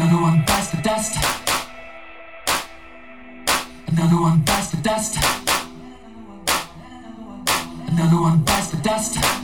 Another one bites the dust. Another one bites the dust. Another one bites the dust.